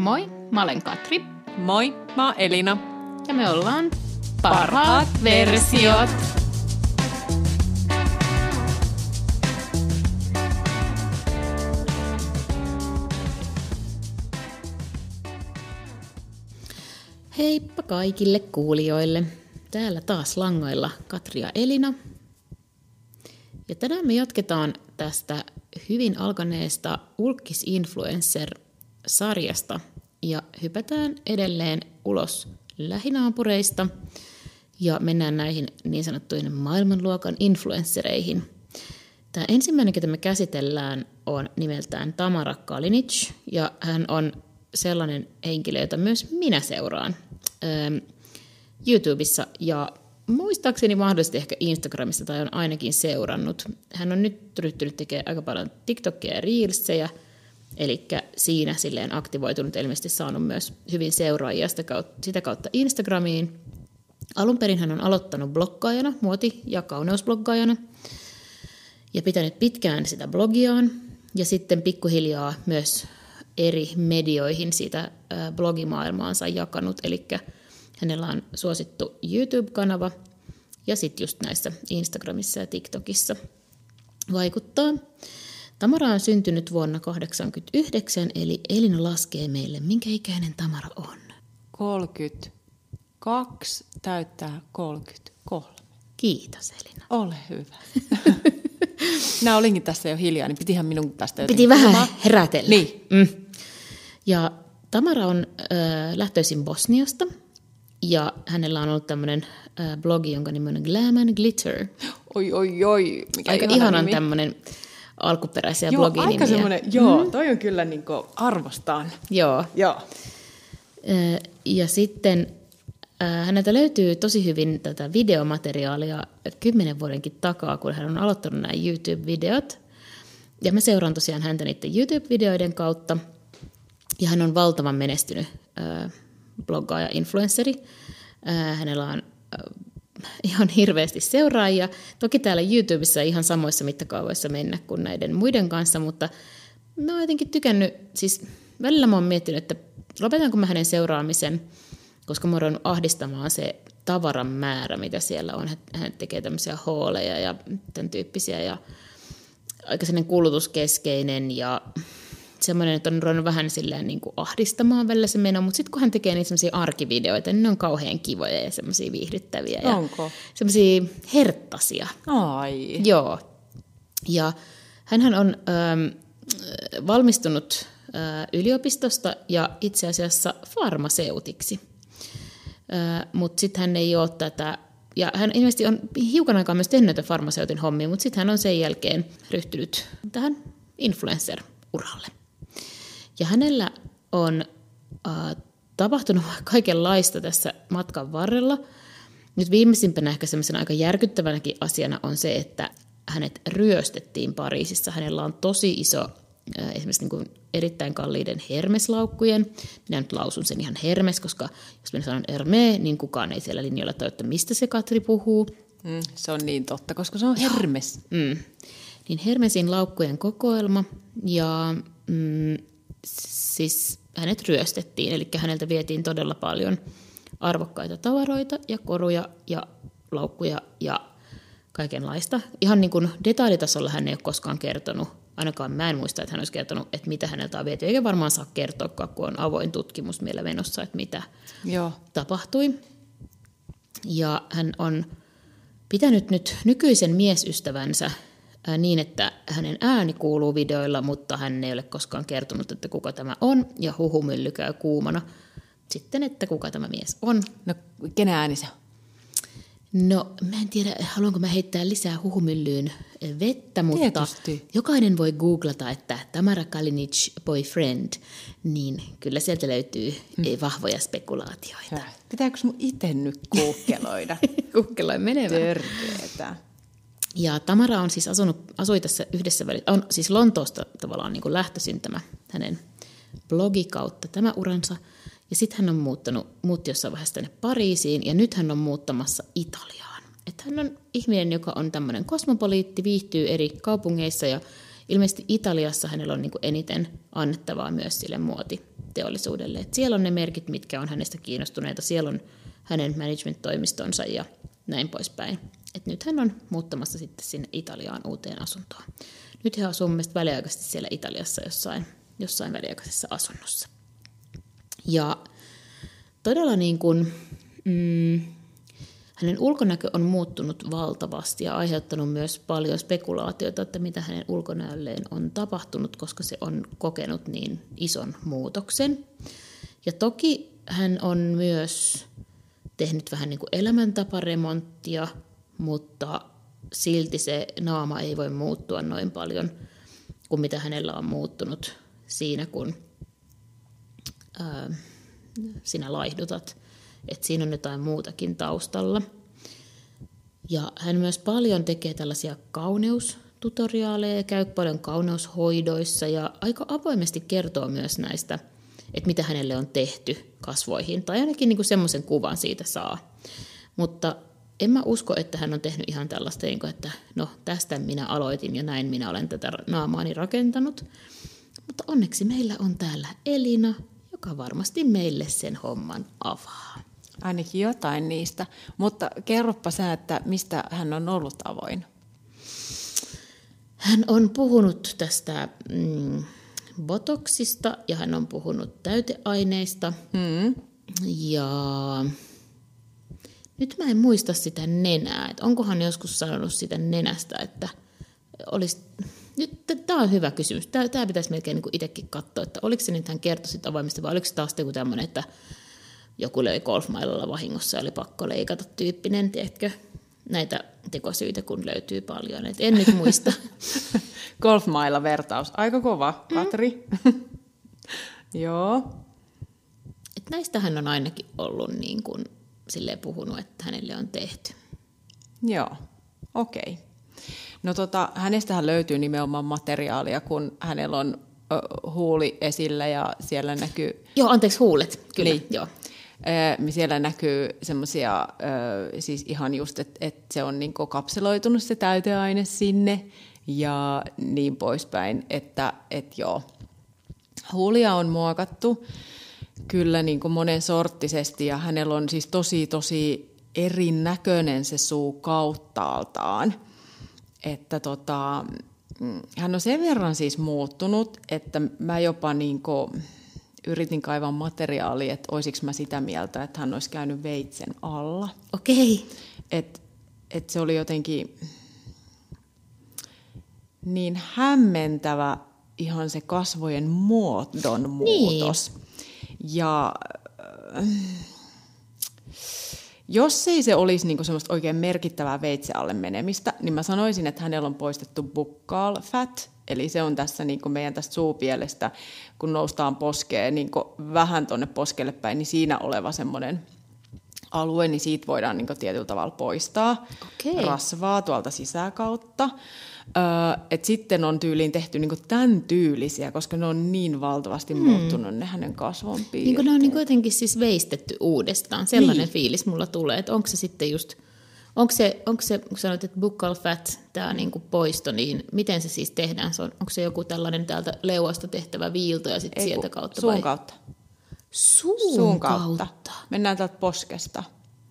Moi, mä olen Katri. Moi, mä oon Elina. Ja me ollaan Parhaat, Parhaat versiot. Heippa kaikille kuulijoille. Täällä taas langoilla Katri ja Elina. Ja tänään me jatketaan tästä hyvin alkaneesta Ulkis Influencer-sarjasta ja hypätään edelleen ulos lähinaapureista ja mennään näihin niin sanottuihin maailmanluokan influenssereihin. Tämä ensimmäinen, jota me käsitellään, on nimeltään Tamara Kalinic ja hän on sellainen henkilö, jota myös minä seuraan ähm, YouTubessa ja muistaakseni mahdollisesti ehkä Instagramissa tai on ainakin seurannut. Hän on nyt ryhtynyt tekemään aika paljon TikTokia ja Reelsejä, eli siinä silleen aktivoitunut, ilmeisesti saanut myös hyvin seuraajia sitä kautta, sitä kautta Instagramiin. Alun perin hän on aloittanut bloggaajana, muoti- ja kauneusbloggaajana, ja pitänyt pitkään sitä blogiaan, ja sitten pikkuhiljaa myös eri medioihin siitä blogimaailmaansa jakanut, eli Hänellä on suosittu YouTube-kanava ja sitten just näissä Instagramissa ja TikTokissa vaikuttaa. Tamara on syntynyt vuonna 1989, eli Elina laskee meille, minkä ikäinen Tamara on. 32 täyttää 33. Kiitos Elina. Ole hyvä. Mä olinkin tässä jo hiljaa, niin pitihän minun tästä Piti vähän herätellä. Niin. Mm. Ja Tamara on äh, lähtöisin Bosniasta ja hänellä on ollut tämmöinen blogi, jonka nimi on Glam and Glitter. Oi, oi, oi. Mikä Aika ihanan tämmöinen alkuperäisiä joo, bloginimiä. Aika semmoinen, joo, mm. toi on kyllä niin kuin arvostaan. Joo. joo. Ja sitten häneltä löytyy tosi hyvin tätä videomateriaalia kymmenen vuodenkin takaa, kun hän on aloittanut nämä YouTube-videot. Ja mä seuraan tosiaan häntä niiden YouTube-videoiden kautta. Ja hän on valtavan menestynyt äh, bloggaaja, influenceri. Hänellä on ihan hirveästi seuraajia. Toki täällä YouTubessa ihan samoissa mittakaavoissa mennä kuin näiden muiden kanssa, mutta mä oon jotenkin tykännyt, siis välillä mä oon miettinyt, että lopetanko mä hänen seuraamisen, koska mä oon ahdistamaan se tavaran määrä, mitä siellä on. Hän tekee tämmöisiä hooleja ja tämän tyyppisiä ja aika kulutuskeskeinen ja semmoinen, että on ruvennut vähän silleen niin kuin ahdistamaan välillä se meno, mutta sitten kun hän tekee niitä semmoisia arkivideoita, niin ne on kauhean kivoja ja semmoisia viihdyttäviä. Ja Onko? Semmoisia herttasia. Ai. Joo. Ja hänhän on ähm, valmistunut äh, yliopistosta ja itse asiassa farmaseutiksi. Äh, mutta sitten hän ei ole tätä ja hän ilmeisesti on hiukan aikaa myös tehnyt näitä farmaseutin hommia, mutta sitten hän on sen jälkeen ryhtynyt tähän influencer-uralle. Ja hänellä on äh, tapahtunut kaikenlaista tässä matkan varrella. Nyt viimeisimpänä ehkä semmoisen aika järkyttävänäkin asiana on se, että hänet ryöstettiin Pariisissa. Hänellä on tosi iso äh, esimerkiksi niin kuin erittäin kalliiden hermeslaukkujen. Minä nyt lausun sen ihan hermes, koska jos minä sanon herme, niin kukaan ei siellä linjalla tajua, että mistä se Katri puhuu. Mm, se on niin totta, koska se on hermes. Mm. Niin hermesin laukkujen kokoelma ja mm, siis hänet ryöstettiin, eli häneltä vietiin todella paljon arvokkaita tavaroita ja koruja ja laukkuja ja kaikenlaista. Ihan niin kuin detailitasolla hän ei ole koskaan kertonut, ainakaan mä en muista, että hän olisi kertonut, että mitä häneltä on viety, eikä varmaan saa kertoa, kun on avoin tutkimus meillä menossa, että mitä Joo. tapahtui. Ja hän on pitänyt nyt nykyisen miesystävänsä niin, että hänen ääni kuuluu videoilla, mutta hän ei ole koskaan kertonut, että kuka tämä on, ja huhumylly käy kuumana. Sitten, että kuka tämä mies on. No, kenen ääni se on? No, mä en tiedä, haluanko mä heittää lisää huhumyllyyn vettä, mutta Tietysti. jokainen voi googlata, että Tamara Kalinic boyfriend, niin kyllä sieltä löytyy hmm. vahvoja spekulaatioita. Pitääkö mun itse nyt kuukkeloida? Kukkeloi menevän. Törkeetä. Ja Tamara on siis asunut, asui tässä yhdessä välissä, on siis Lontoosta tavallaan niin kuin lähtöisin tämä hänen blogi kautta tämä uransa. Ja sitten hän on muuttanut, muutti jossain vaiheessa tänne Pariisiin ja nyt hän on muuttamassa Italiaan. Että hän on ihminen, joka on tämmöinen kosmopoliitti, viihtyy eri kaupungeissa ja ilmeisesti Italiassa hänellä on niin kuin eniten annettavaa myös sille muotiteollisuudelle. Et siellä on ne merkit, mitkä on hänestä kiinnostuneita. Siellä on hänen management-toimistonsa ja näin poispäin. Et nyt hän on muuttamassa sitten sinne Italiaan uuteen asuntoon. Nyt hän asuu mielestäni väliaikaisesti siellä Italiassa jossain, jossain väliaikaisessa asunnossa. Ja todella niin kuin, mm, hänen ulkonäkö on muuttunut valtavasti ja aiheuttanut myös paljon spekulaatioita, että mitä hänen ulkonäölleen on tapahtunut, koska se on kokenut niin ison muutoksen. Ja toki hän on myös tehnyt vähän niin kuin elämäntaparemonttia, mutta silti se naama ei voi muuttua noin paljon kuin mitä hänellä on muuttunut siinä, kun ää, sinä laihdutat. Että siinä on jotain muutakin taustalla. Ja hän myös paljon tekee tällaisia kauneustutoriaaleja, käy paljon kauneushoidoissa ja aika avoimesti kertoo myös näistä, että mitä hänelle on tehty kasvoihin. Tai ainakin niin semmoisen kuvan siitä saa. Mutta en mä usko, että hän on tehnyt ihan tällaista, niin että no tästä minä aloitin ja näin minä olen tätä naamaani rakentanut. Mutta onneksi meillä on täällä Elina, joka varmasti meille sen homman avaa. Ainakin jotain niistä. Mutta kerropa sä, että mistä hän on ollut avoin? Hän on puhunut tästä mm, botoksista ja hän on puhunut täyteaineista. Mm. Ja nyt mä en muista sitä nenää. Että onkohan joskus sanonut sitä nenästä, että olisi... Nyt tämä on hyvä kysymys. Tämä, pitäisi melkein niin itsekin katsoa, että oliko se nyt hän kertoi sitä avoimesti vai oliko se taas joku tämmöinen, että joku löi golfmailalla vahingossa ja oli pakko leikata tyyppinen, tiedätkö? Näitä tekosyitä kun löytyy paljon, et en nyt muista. Golfmailla vertaus, aika kova, Katri. Mm. Joo. Et näistähän on ainakin ollut niin kuin sille puhunut, että hänelle on tehty. Joo, okei. Okay. No tota, hänestähän löytyy nimenomaan materiaalia, kun hänellä on ö, huuli esillä ja siellä näkyy... Joo, anteeksi, huulet, kyllä, niin. joo. Siellä näkyy semmoisia, siis ihan just, että et se on niin kapseloitunut se täyteaine sinne ja niin poispäin, että et joo. Huulia on muokattu kyllä niin kuin monen sorttisesti ja hänellä on siis tosi tosi erinäköinen se suu kauttaaltaan. Että tota, mm, hän on sen verran siis muuttunut, että mä jopa niin kuin yritin kaivaa materiaalia, että olisiko mä sitä mieltä, että hän olisi käynyt veitsen alla. Okei. Okay. Et, et se oli jotenkin niin hämmentävä ihan se kasvojen muodon muutos. Niin. Ja äh, jos ei se olisi niinku semmoista oikein merkittävää veitse alle menemistä, niin mä sanoisin, että hänellä on poistettu buccal fat, eli se on tässä niinku meidän tästä suupielestä, kun noustaan poskeen niinku vähän tuonne poskelle päin, niin siinä oleva semmoinen alue, niin siitä voidaan niinku tietyllä tavalla poistaa okay. rasvaa tuolta sisäkautta. Öö, et sitten on tyyliin tehty niinku tämän tyylisiä, koska ne on niin valtavasti hmm. muuttunut ne hänen kasvon Niin ne on niinku jotenkin siis veistetty uudestaan. Sellainen niin. fiilis mulla tulee, että onko se sitten just, onko se, onko se kun sanoit, että buccal fat, tämä niinku poisto, niin miten se siis tehdään? Se on, onko se joku tällainen täältä leuasta tehtävä viilto ja sitten sieltä kautta? Suun vai? kautta. Suun, suun kautta. kautta. Mennään täältä poskesta.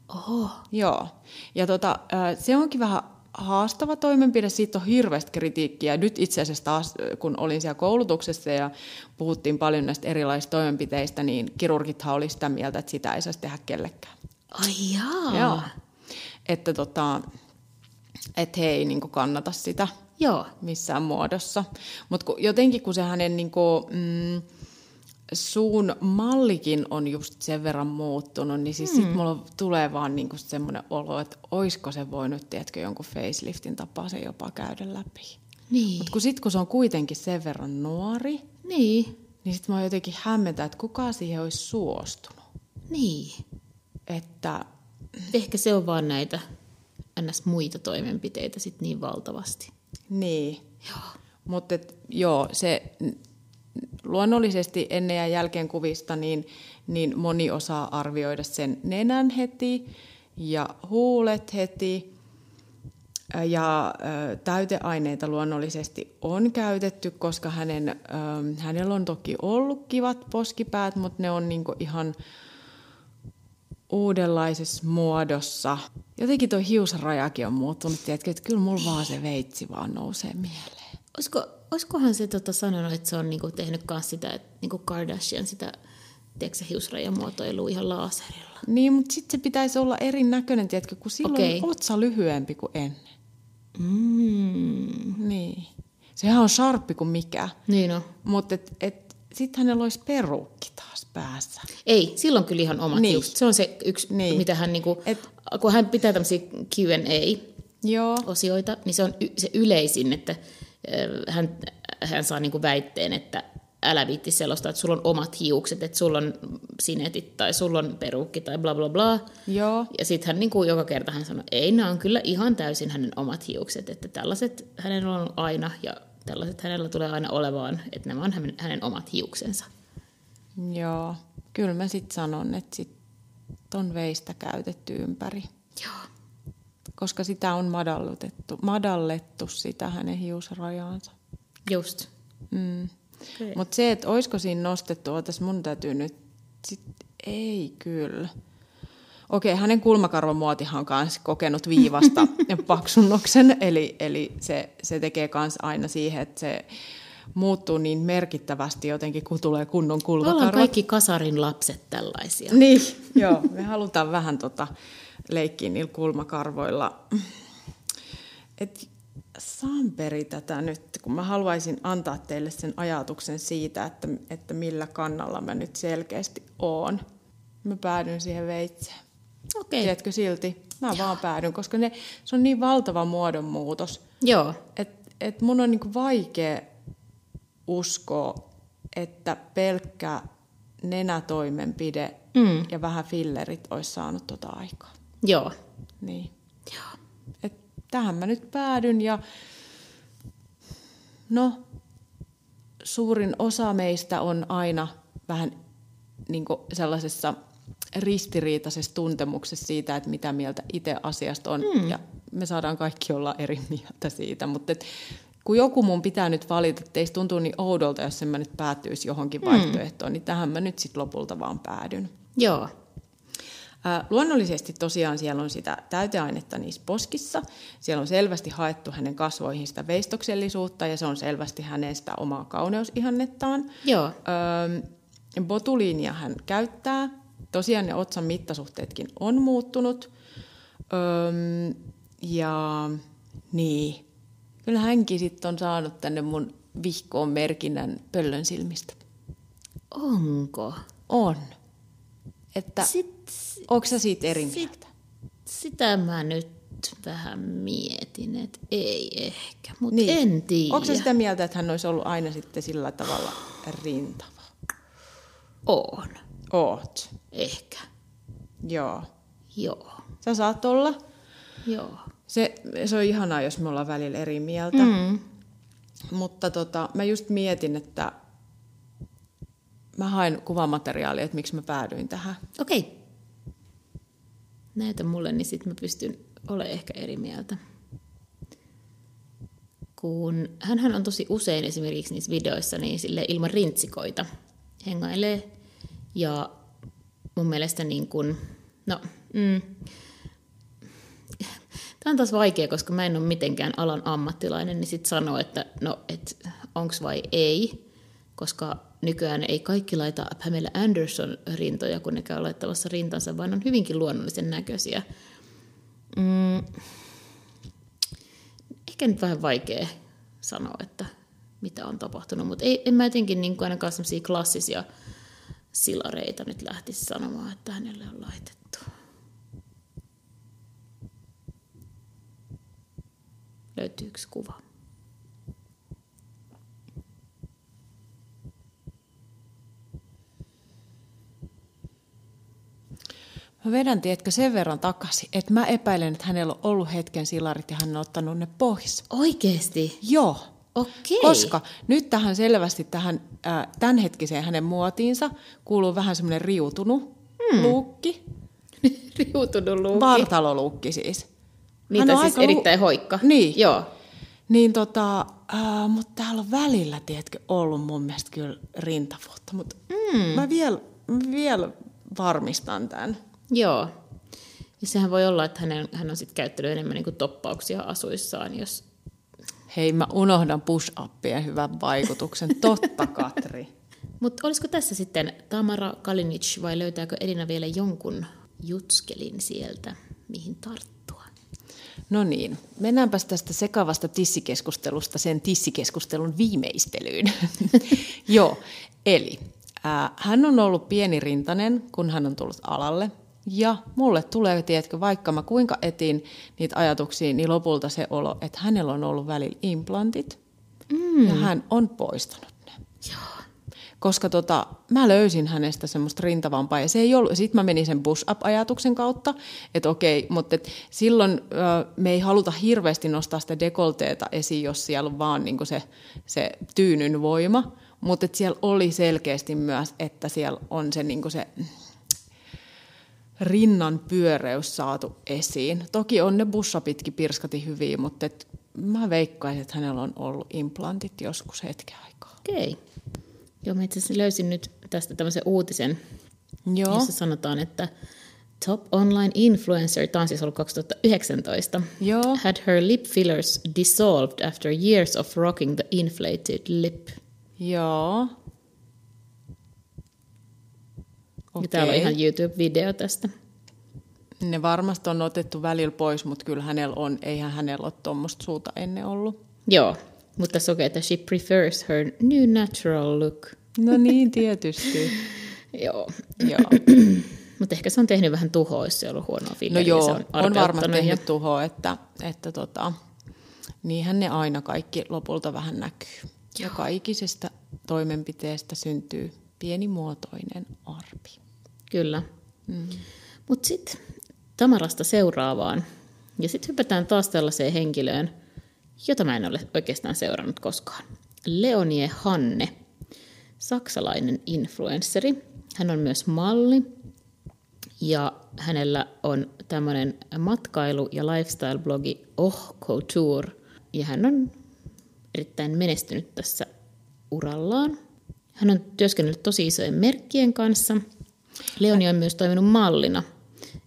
Oho. Joo. Ja tota, se onkin vähän haastava toimenpide, siitä on hirveästi kritiikkiä. Nyt itse asiassa taas, kun olin siellä koulutuksessa ja puhuttiin paljon näistä erilaisista toimenpiteistä, niin kirurgithan oli sitä mieltä, että sitä ei saisi tehdä kellekään. Ai jaa. Joo. Että tota, et he ei niin kannata sitä Joo. missään muodossa. Mutta jotenkin kun se hänen... Niin kuin, mm, suun mallikin on just sen verran muuttunut, niin siis mm. sit mulla tulee vaan niinku semmoinen olo, että oisko se voinut, tiedätkö, jonkun faceliftin tapaa se jopa käydä läpi. Niin. Mutta kun sitten kun se on kuitenkin sen verran nuori, niin, niin sitten mä jotenkin hämmentää, että kuka siihen olisi suostunut. Niin. Että... Ehkä se on vaan näitä ns. muita toimenpiteitä sit niin valtavasti. Niin. Joo. Mutta joo, se luonnollisesti ennen ja jälkeen kuvista, niin, niin moni osaa arvioida sen nenän heti ja huulet heti. Ja täyteaineita luonnollisesti on käytetty, koska hänen, hänellä on toki ollut kivat poskipäät, mutta ne on niinku ihan uudenlaisessa muodossa. Jotenkin tuo hiusrajakin on muuttunut, tiedätkö, että kyllä mulla vaan se veitsi vaan nousee mieleen. Olisiko, olisikohan se tota sanonut, että se on niinku tehnyt myös sitä, että niinku Kardashian sitä tiedätkö, hiusrajamuotoilua ihan laaserilla? Niin, mutta sitten se pitäisi olla erinäköinen, tiedätkö, kun silloin Okei. on otsa lyhyempi kuin ennen. Mm. Niin. Sehän on sharppi kuin mikä. Niin on. Mutta et, et, sitten hänellä olisi perukki taas päässä. Ei, silloin kyllä ihan omat Niin. hiukset. Se on se yksi, Niin. mitä hän, niinku, Et- kun hän pitää tämmöisiä Q&A-osioita, niin se on y- se yleisin, että hän, hän saa niinku väitteen, että älä viitti sellaista, että sulla on omat hiukset, että sulla on sinetit tai sulla on perukki tai bla bla bla. Joo. Ja sitten hän niin kuin joka kerta hän sanoi, ei nämä on kyllä ihan täysin hänen omat hiukset, että tällaiset hänellä on aina ja tällaiset hänellä tulee aina olevaan, että nämä on hänen, hänen omat hiuksensa. Joo. Kyllä mä sitten sanon, että sit on veistä käytetty ympäri. Joo. Koska sitä on madallettu, madallettu sitä hänen hiusrajaansa. Just. Mm. Okay. Mutta se, että olisiko siinä nostettu, otas mun täytyy nyt, sit, ei kyllä. Okei, hänen kulmakarvamuotihan on myös kokenut viivasta paksunnoksen, eli, eli se, se tekee myös aina siihen, että se muuttuu niin merkittävästi jotenkin, kun tulee kunnon Ollaan kulmakarvat. kaikki kasarin lapset tällaisia. Niin, joo. Me halutaan vähän tota leikkiä niillä kulmakarvoilla. Et Samperi tätä nyt, kun mä haluaisin antaa teille sen ajatuksen siitä, että, että millä kannalla mä nyt selkeästi oon. Mä päädyn siihen veitseen. Okei. Tiedätkö silti? Mä vaan päädyn, koska ne, se on niin valtava muodonmuutos, Joo. että et mun on niinku vaikea uskoa, että pelkkä nenätoimenpide Mm. ja vähän fillerit olisi saanut tota aikaa. Joo. Niin. Joo. Et tähän mä nyt päädyn ja no, suurin osa meistä on aina vähän niin sellaisessa ristiriitaisessa tuntemuksessa siitä, että mitä mieltä itse asiasta on. Mm. Ja me saadaan kaikki olla eri mieltä siitä, mutta et, kun joku mun pitää nyt valita, että teistä tuntuu niin oudolta, jos en mä nyt päätyisi johonkin vaihtoehtoon, niin tähän mä nyt sitten lopulta vaan päädyn. Joo. Luonnollisesti tosiaan siellä on sitä täyteainetta niissä poskissa. Siellä on selvästi haettu hänen kasvoihin sitä veistoksellisuutta ja se on selvästi hänen sitä omaa kauneusihannettaan. Joo. Öö, botuliinia hän käyttää. Tosiaan ne otsan mittasuhteetkin on muuttunut. Öö, ja niin, kyllä hänkin sitten on saanut tänne mun vihkoon merkinnän pöllön silmistä. Onko? On. Että Onko sä siitä eri sit- mieltä? sitä mä nyt vähän mietin, että ei ehkä, mutta niin. en tiedä. Onko sitä mieltä, että hän olisi ollut aina sitten sillä tavalla rintava? On. Oot. Ehkä. Joo. Joo. Sä saat olla. Joo. Se, se on ihanaa, jos me ollaan välillä eri mieltä. Mm. Mutta tota, mä just mietin, että mä haen kuvamateriaalia, että miksi mä päädyin tähän. Okei. Näytä mulle, niin sitten mä pystyn olemaan ehkä eri mieltä. Kun hänhän on tosi usein esimerkiksi niissä videoissa niin sille ilman rintsikoita hengailee. Ja mun mielestä niin kun, no, mm, Tämä on taas vaikea, koska mä en ole mitenkään alan ammattilainen, niin sitten sanoo, että no, et onks vai ei, koska nykyään ei kaikki laita Pamela Anderson rintoja, kun ne käy laittamassa rintansa, vaan on hyvinkin luonnollisen näköisiä. Mm, ehkä nyt vähän vaikea sanoa, että mitä on tapahtunut, mutta ei, en mä jotenkin niin ainakaan sellaisia klassisia silareita nyt lähtisi sanomaan, että hänelle on laitettu. Löytyykö kuva? Mä vedän, tiedätkö, sen verran takaisin, että mä epäilen, että hänellä on ollut hetken silarit ja hän on ottanut ne pois. Oikeesti? Joo. Okei. Koska nyt tähän selvästi tähän äh, tämänhetkiseen hänen muotiinsa kuuluu vähän semmoinen riutunut hmm. luukki. Riutunut luukki. Vartaloluukki siis. Niin, Hän on siis aika lu- erittäin hoikka. Niin. Joo. Niin tota, äh, mutta täällä on välillä, tiedätkö, ollut mun mielestä kyllä rintavuutta, mutta mm. mä vielä viel varmistan tämän. Joo. Ja sehän voi olla, että hänen, hän on sitten käyttänyt enemmän niin kuin toppauksia asuissaan, jos... Hei, mä unohdan push-appien hyvän vaikutuksen. Totta, Katri. Mutta olisiko tässä sitten Tamara Kalinic vai löytääkö Elina vielä jonkun jutskelin sieltä, mihin tarttua? No niin, mennäänpäs tästä sekavasta tissikeskustelusta sen tissikeskustelun viimeistelyyn. Joo, eli äh, hän on ollut pienirintainen, kun hän on tullut alalle. Ja mulle tulee, tiedätkö, vaikka mä kuinka etin niitä ajatuksia, niin lopulta se olo, että hänellä on ollut välillä implantit. Mm. Ja hän on poistanut ne. Joo. Koska tota, mä löysin hänestä semmoista rintavampaa, ja se ei ollut, sit mä menin sen push-up-ajatuksen kautta, että okei, mutta et silloin ö, me ei haluta hirveästi nostaa sitä dekolteeta esiin, jos siellä on vaan niinku se, se tyynyn voima, mutta siellä oli selkeästi myös, että siellä on se, niinku se rinnan pyöreys saatu esiin. Toki on ne bussapitkin pirskati hyviä, mutta et mä veikkaisin, että hänellä on ollut implantit joskus hetken aikaa. Okei. Joo, mä itse asiassa löysin nyt tästä tämmöisen uutisen, Joo. jossa sanotaan, että Top online influencer, tämä on siis ollut 2019, Joo. had her lip fillers dissolved after years of rocking the inflated lip. Joo. Ja täällä on ihan YouTube-video tästä. Ne varmasti on otettu välillä pois, mutta kyllä hänellä on, eihän hänellä ole tuommoista suuta ennen ollut. Joo, mutta että she prefers her new natural look. No niin, tietysti. Joo, joo. mutta ehkä se on tehnyt vähän tuhoa, jos se on ollut huonoa No filleriä. joo, se on, on arpeuttanut varmasti ja- tehnyt tuhoa, että, että tota, niinhän ne aina kaikki lopulta vähän näkyy. Ja kaikisesta toimenpiteestä syntyy pienimuotoinen arpi. Kyllä. Mm. Mutta sitten Tamarasta seuraavaan. Ja sitten hypätään taas tällaiseen henkilöön, jota mä en ole oikeastaan seurannut koskaan. Leonie Hanne, saksalainen influensseri. Hän on myös malli ja hänellä on tämmöinen matkailu- ja lifestyle-blogi Oh Couture. Ja hän on erittäin menestynyt tässä urallaan. Hän on työskennellyt tosi isojen merkkien kanssa. Leoni on myös toiminut mallina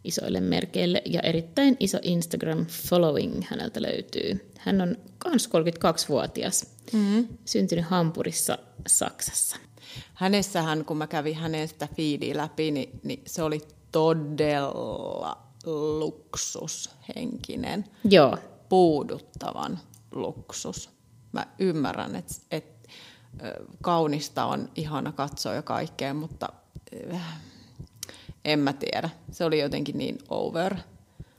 isoille merkeille ja erittäin iso Instagram-following häneltä löytyy. Hän on myös 32-vuotias, mm-hmm. syntynyt Hampurissa, Saksassa. Hänessähän, kun mä kävin hänen sitä feedia läpi, niin, niin se oli todella luksushenkinen. Joo, puuduttavan luksus. Mä ymmärrän, että, ö, kaunista on ihana katsoa ja kaikkea, mutta äh, en mä tiedä. Se oli jotenkin niin overboard,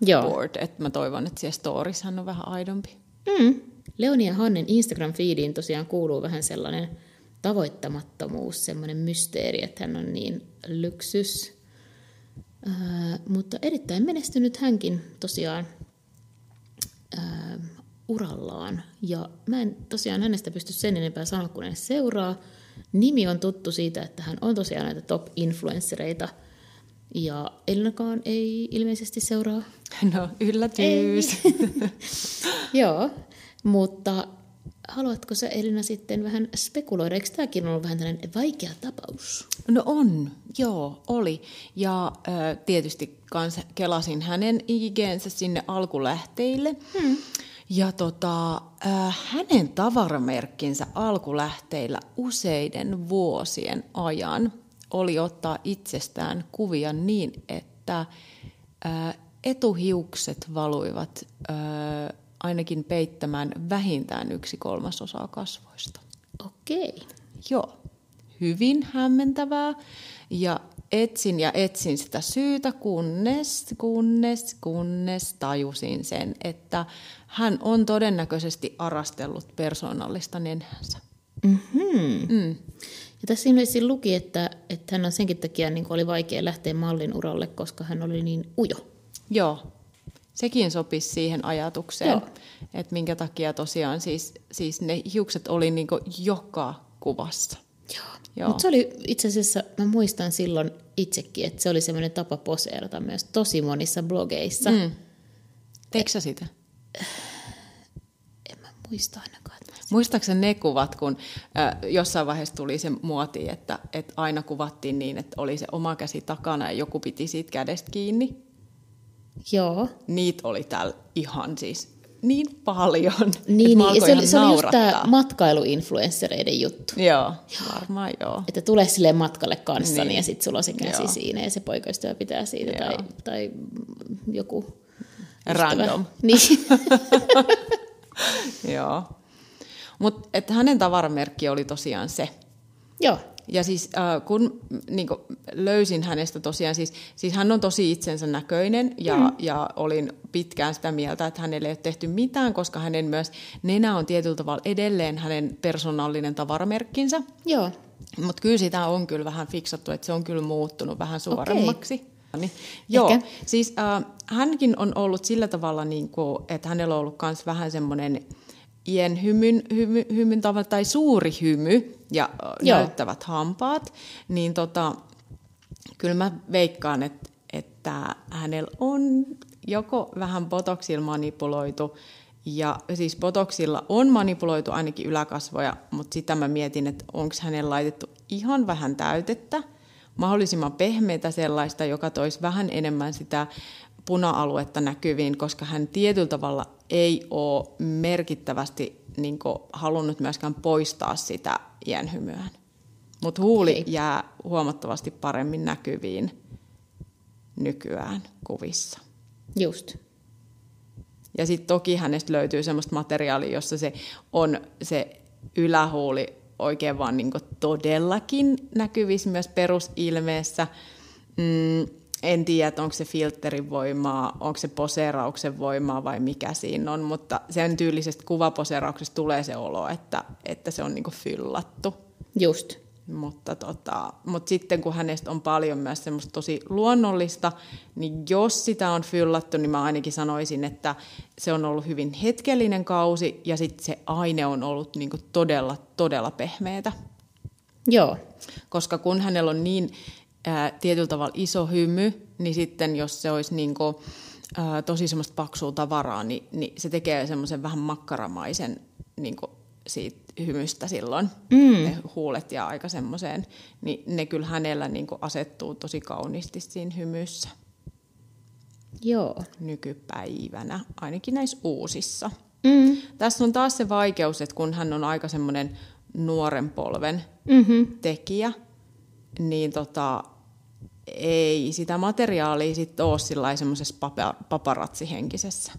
joo. että mä toivon, että siellä stories hän on vähän aidompi. Mm. Leoni ja Hannen Instagram-feediin tosiaan kuuluu vähän sellainen tavoittamattomuus, semmoinen mysteeri, että hän on niin lyksys. Äh, mutta erittäin menestynyt hänkin tosiaan äh, urallaan. Ja mä en tosiaan hänestä pysty sen enempää sanoa, kun en seuraa. Nimi on tuttu siitä, että hän on tosiaan näitä top-influenssereita. Ja Elinakaan ei ilmeisesti seuraa No yllätys. Joo, mutta haluatko sä Elina sitten vähän spekuloida? Eikö tämäkin ollut vähän tällainen vaikea tapaus? No on, joo, oli. Ja tietysti kans kelasin hänen IGnsä sinne alkulähteille. Hmm. Ja tota, hänen tavaramerkkinsä alkulähteillä useiden vuosien ajan oli ottaa itsestään kuvia niin, että etuhiukset valuivat ainakin peittämään vähintään yksi kolmasosaa kasvoista. Okei. Joo, hyvin hämmentävää. Ja etsin ja etsin sitä syytä, kunnes, kunnes, kunnes tajusin sen, että hän on todennäköisesti arastellut persoonallista nenänsä. Mm-hmm. Mm. Ja tässä ilmeisesti luki, että, että hän on senkin takia niin oli vaikea lähteä mallin uralle, koska hän oli niin ujo. Joo, sekin sopisi siihen ajatukseen, Joo. että minkä takia tosiaan siis, siis ne hiukset oli niin joka kuvassa. Joo. Joo. Mutta se oli itse asiassa, mä muistan silloin itsekin, että se oli semmoinen tapa poseerata myös tosi monissa blogeissa. Mm. Teekö sä sitä? En mä muista ainakaan. Muistaakseni ne kuvat, kun äh, jossain vaiheessa tuli se muoti, että, että aina kuvattiin niin, että oli se oma käsi takana ja joku piti siitä kädestä kiinni. Joo. Niitä oli täällä ihan siis niin paljon. Niin, niin. ja Se oli, se oli just tämä matkailuinfluenssereiden juttu. Joo, varmaan joo. Että tulee silleen matkalle kanssani Niin. ja sitten sulla on se käsi Joo. siinä ja se poikaystävä pitää siitä Joo. tai, tai joku Random. Niin. Joo. Mutta hänen tavaramerkki oli tosiaan se. Joo. Ja siis äh, kun niin löysin hänestä tosiaan, siis, siis hän on tosi itsensä näköinen ja, mm. ja olin pitkään sitä mieltä, että hänelle ei ole tehty mitään, koska hänen myös nenä on tietyllä tavalla edelleen hänen persoonallinen tavaramerkkinsä. Joo. Mutta kyllä sitä on kyllä vähän fiksattu, että se on kyllä muuttunut vähän suoremmaksi. Niin. Joo, Ehkä. siis äh, hänkin on ollut sillä tavalla, niin kuin, että hänellä on ollut myös vähän semmoinen ien hymyn, hymy, hymyn tavalla, tai suuri hymy ja Joo. näyttävät hampaat, niin tota, kyllä mä veikkaan, että, että hänellä on joko vähän botoksilla manipuloitu, ja siis botoksilla on manipuloitu ainakin yläkasvoja, mutta sitä mä mietin, että onko hänellä laitettu ihan vähän täytettä, mahdollisimman pehmeitä sellaista, joka toisi vähän enemmän sitä puna-aluetta näkyviin, koska hän tietyllä tavalla ei ole merkittävästi niin halunnut myöskään poistaa sitä iänhymyään. Mutta huuli Okei. jää huomattavasti paremmin näkyviin nykyään kuvissa. Just. Ja sitten toki hänestä löytyy semmoista materiaalia, jossa se on se ylähuuli oikein vaan niin todellakin näkyvissä myös perusilmeessä. Mm, en tiedä, että onko se filterin voimaa, onko se poseerauksen voimaa vai mikä siinä on, mutta sen tyylisestä kuvaposeerauksesta tulee se olo, että, että se on niin fyllattu. Just. Mutta, tota, mutta sitten kun hänestä on paljon myös semmoista tosi luonnollista, niin jos sitä on fyllattu, niin mä ainakin sanoisin, että se on ollut hyvin hetkellinen kausi ja sitten se aine on ollut niinku todella, todella pehmeätä. Joo. Koska kun hänellä on niin ää, tietyllä tavalla iso hymy, niin sitten jos se olisi niinku, ää, tosi semmoista paksua tavaraa, niin, niin se tekee semmoisen vähän makkaramaisen niinku siitä hymystä silloin. Mm. Ne huulet ja aika semmoiseen, niin ne kyllä hänellä niinku asettuu tosi kauniisti siinä hymyssä Joo. nykypäivänä, ainakin näissä uusissa. Mm. Tässä on taas se vaikeus, että kun hän on aika semmoinen nuoren polven Mm-hmm. tekijä, niin tota, ei sitä materiaalia sitten ole sillä semmoisessa papa, paparatsihenkisessä.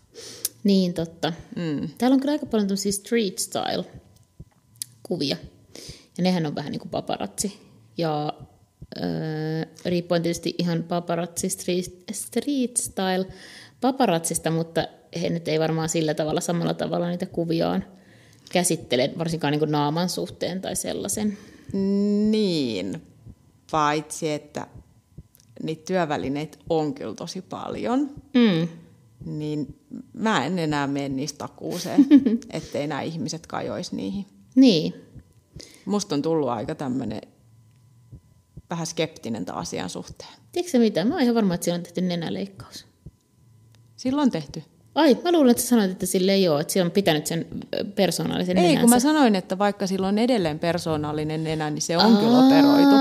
Niin, totta. Mm. Täällä on kyllä aika paljon tämmöisiä street style kuvia. Ja nehän on vähän niin kuin paparazzi. Ja öö, riippuen tietysti ihan paparazzi street, street style paparazzista, mutta he nyt ei varmaan sillä tavalla samalla tavalla niitä kuviaan käsittele, varsinkaan niin kuin naaman suhteen tai sellaisen. Niin, paitsi että niitä työvälineitä on kyllä tosi paljon, Mm. niin mä en enää mene niistä takuuseen, ettei nämä ihmiset kajoisi niihin. Niin, Musta on tullut aika tämmöinen vähän skeptinen tämän asian suhteen. tiedätkö mitä? Mä oon ihan varma, että siellä on tehty nenäleikkaus. Silloin on tehty. Ai, mä luulen, että sä sanoit, että sille ei ole, että siellä on pitänyt sen persoonallisen Ei, kun mä sanoin, että vaikka sillä on edelleen persoonallinen nenä, niin se on kyllä operoitu.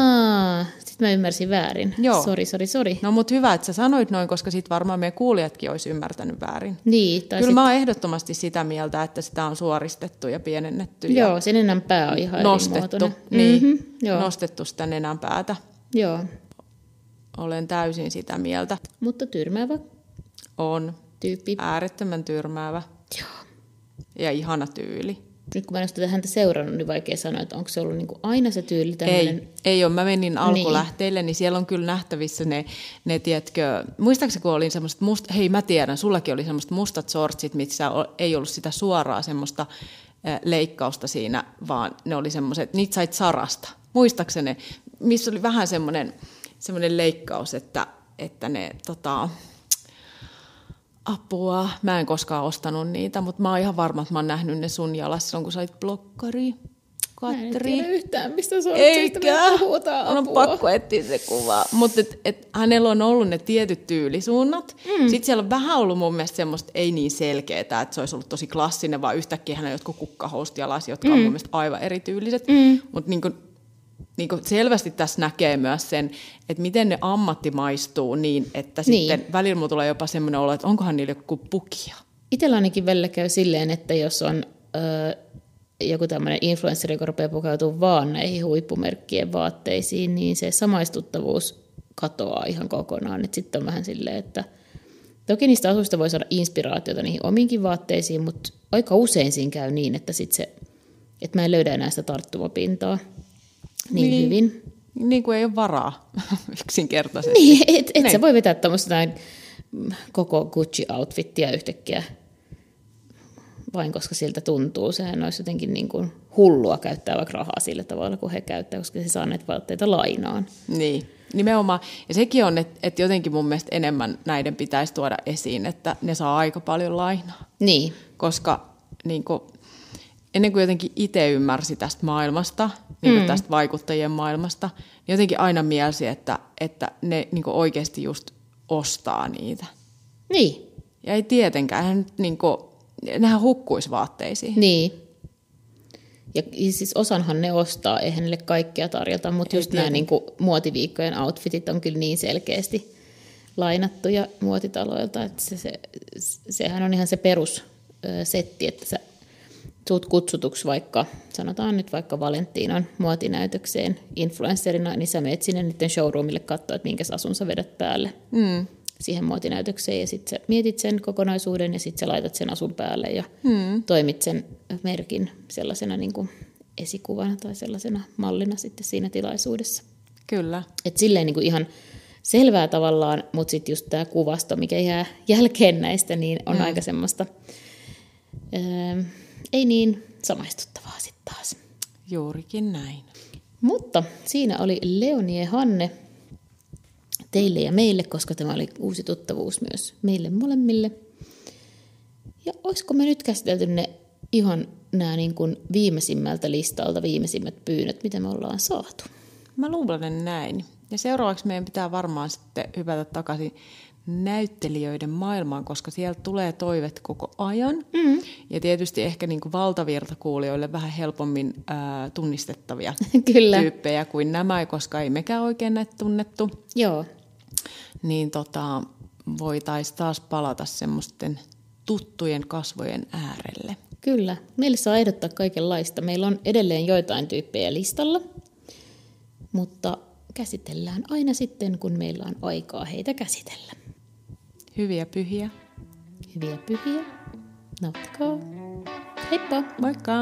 Sitten mä ymmärsin väärin. Joo. Sori, sori, sori. No mutta hyvä, että sä sanoit noin, koska sit varmaan meidän kuulijatkin olisi ymmärtänyt väärin. Niin, tai Kyllä sit, mä oon ehdottomasti sitä mieltä, että sitä on suoristettu ja pienennetty Joo, ja sen enää pää on ihan nostettu. Niin, mm-hmm, joo, nostettu sitä nenän päätä. joo, Olen täysin sitä mieltä. mutta tyrmäävä On tyyppi. äärettömän tyrmäävä Joo. ja ihana tyyli. Nyt kun mä en ole häntä seurannut, niin vaikea sanoa, että onko se ollut niin kuin aina se tyyli tämmöinen. Ei, ei ole. Mä menin alkulähteille, niin siellä on kyllä nähtävissä ne, ne tiedätkö, muistaakseni kun olin semmoiset must, hei mä tiedän, sullakin oli semmoiset mustat sortsit, missä ei ollut sitä suoraa semmoista leikkausta siinä, vaan ne oli semmoiset, niitä sait sarasta. Muistaakseni, missä oli vähän semmoinen, semmoinen leikkaus, että, että ne tota, apua. Mä en koskaan ostanut niitä, mutta mä oon ihan varma, että mä oon nähnyt ne sun jalassa silloin, kun sait blokkari. Mä en Katri. tiedä yhtään, mistä se on. Eikä. On apua. pakko etsiä se kuva. Mutta et, et, hänellä on ollut ne tietyt tyylisuunnat. Mm. Sitten siellä on vähän ollut mun mielestä semmoista ei niin selkeää, että se olisi ollut tosi klassinen, vaan yhtäkkiä hänellä on jotkut kukkahousut jotka mm. on mun mielestä aivan erityyliset. Mm. Mutta niinku, niinku selvästi tässä näkee myös sen, että miten ne ammattimaistuu niin, että Niin. sitten välillä mulla tulee jopa semmoinen olo, että onkohan niillä joku pukia. Itsellä ainakin välillä käy silleen, että jos on ö, joku tämmöinen influenssari, joka rupeaa pukeutumaan vaan näihin huippumerkkien vaatteisiin, niin se samaistuttavuus katoaa ihan kokonaan. Sitten on vähän silleen, että toki niistä asuista voi saada inspiraatiota niihin omiinkin vaatteisiin, mutta aika usein siinä käy niin, että, sit se, että mä en löydä enää sitä tarttumapintaa niin, niin. hyvin. Niin kuin ei ole varaa yksinkertaisesti. Niin, et, et Niin. sä voi vetää tämmöistä näin koko Gucci-outfittiä yhtäkkiä vain koska siltä tuntuu. Sehän olisi jotenkin niin kuin hullua käyttää vaikka rahaa sillä tavalla, kun he käyttää, koska he saa näitä vaatteita lainaan. Niin, nimenomaan. Ja sekin on, että, että jotenkin mun mielestä enemmän näiden pitäisi tuoda esiin, että ne saa aika paljon lainaa. Niin, Koska niin kuin, ennen kuin jotenkin itse ymmärsi tästä maailmasta, niin kuin mm. tästä vaikuttajien maailmasta, niin jotenkin aina mielsi, että, että ne niin kuin oikeasti just ostaa niitä. niin, Ja ei tietenkään, nyt niin kuin, nehän hukkuisi vaatteisiin. niin. Ja siis osanhan ne ostaa, eihän niille kaikkea tarjota, mutta Ei just nämä niin kuin, muotiviikkojen outfitit on kyllä niin selkeästi lainattuja muotitaloilta, että se, se, sehän on ihan se perussetti, että sä tuut kutsutuksi vaikka, sanotaan nyt vaikka Valentiinan muotinäytökseen influencerina, niin sä menet sinne niiden showroomille katsoa, että minkä asun sä vedät päälle Mm. siihen muotinäytökseen ja sitten sä mietit sen kokonaisuuden ja sitten sä laitat sen asun päälle ja hmm. toimit sen merkin sellaisena niin kuin esikuvana tai sellaisena mallina sitten siinä tilaisuudessa. Kyllä. Et silleen niin kuin ihan selvää tavallaan, mutta sitten just tämä kuvasto, mikä jää jälkeen näistä, niin on hmm. aika semmoista, ää, ei niin samaistuttavaa sitten taas. Juurikin näin. Mutta siinä oli Leonie Hanne teille ja meille, koska tämä oli uusi tuttavuus myös meille molemmille. Ja olisiko me nyt käsitelty ne ihan nämä niin kuin viimeisimmältä listalta viimeisimmät pyynnöt, mitä me ollaan saatu? Mä luulen näin. Ja seuraavaksi meidän pitää varmaan sitten hypätä takaisin näyttelijöiden maailmaan, koska sieltä tulee toivet koko ajan. Mm. Ja tietysti ehkä niin kuin valtavirtakuulijoille vähän helpommin ää, tunnistettavia Kyllä. tyyppejä kuin nämä, koska ei mekään oikein näitä tunnettu. Joo, Niin tota, voitaisiin taas palata semmoisten tuttujen kasvojen äärelle. kyllä. Meille saa ehdottaa kaikenlaista. Meillä on edelleen joitain tyyppejä listalla, mutta käsitellään aina sitten, kun meillä on aikaa heitä käsitellä. Hyviä pyhiä. Hyviä pyhiä. Nauttikaa. Heippa! Moikka!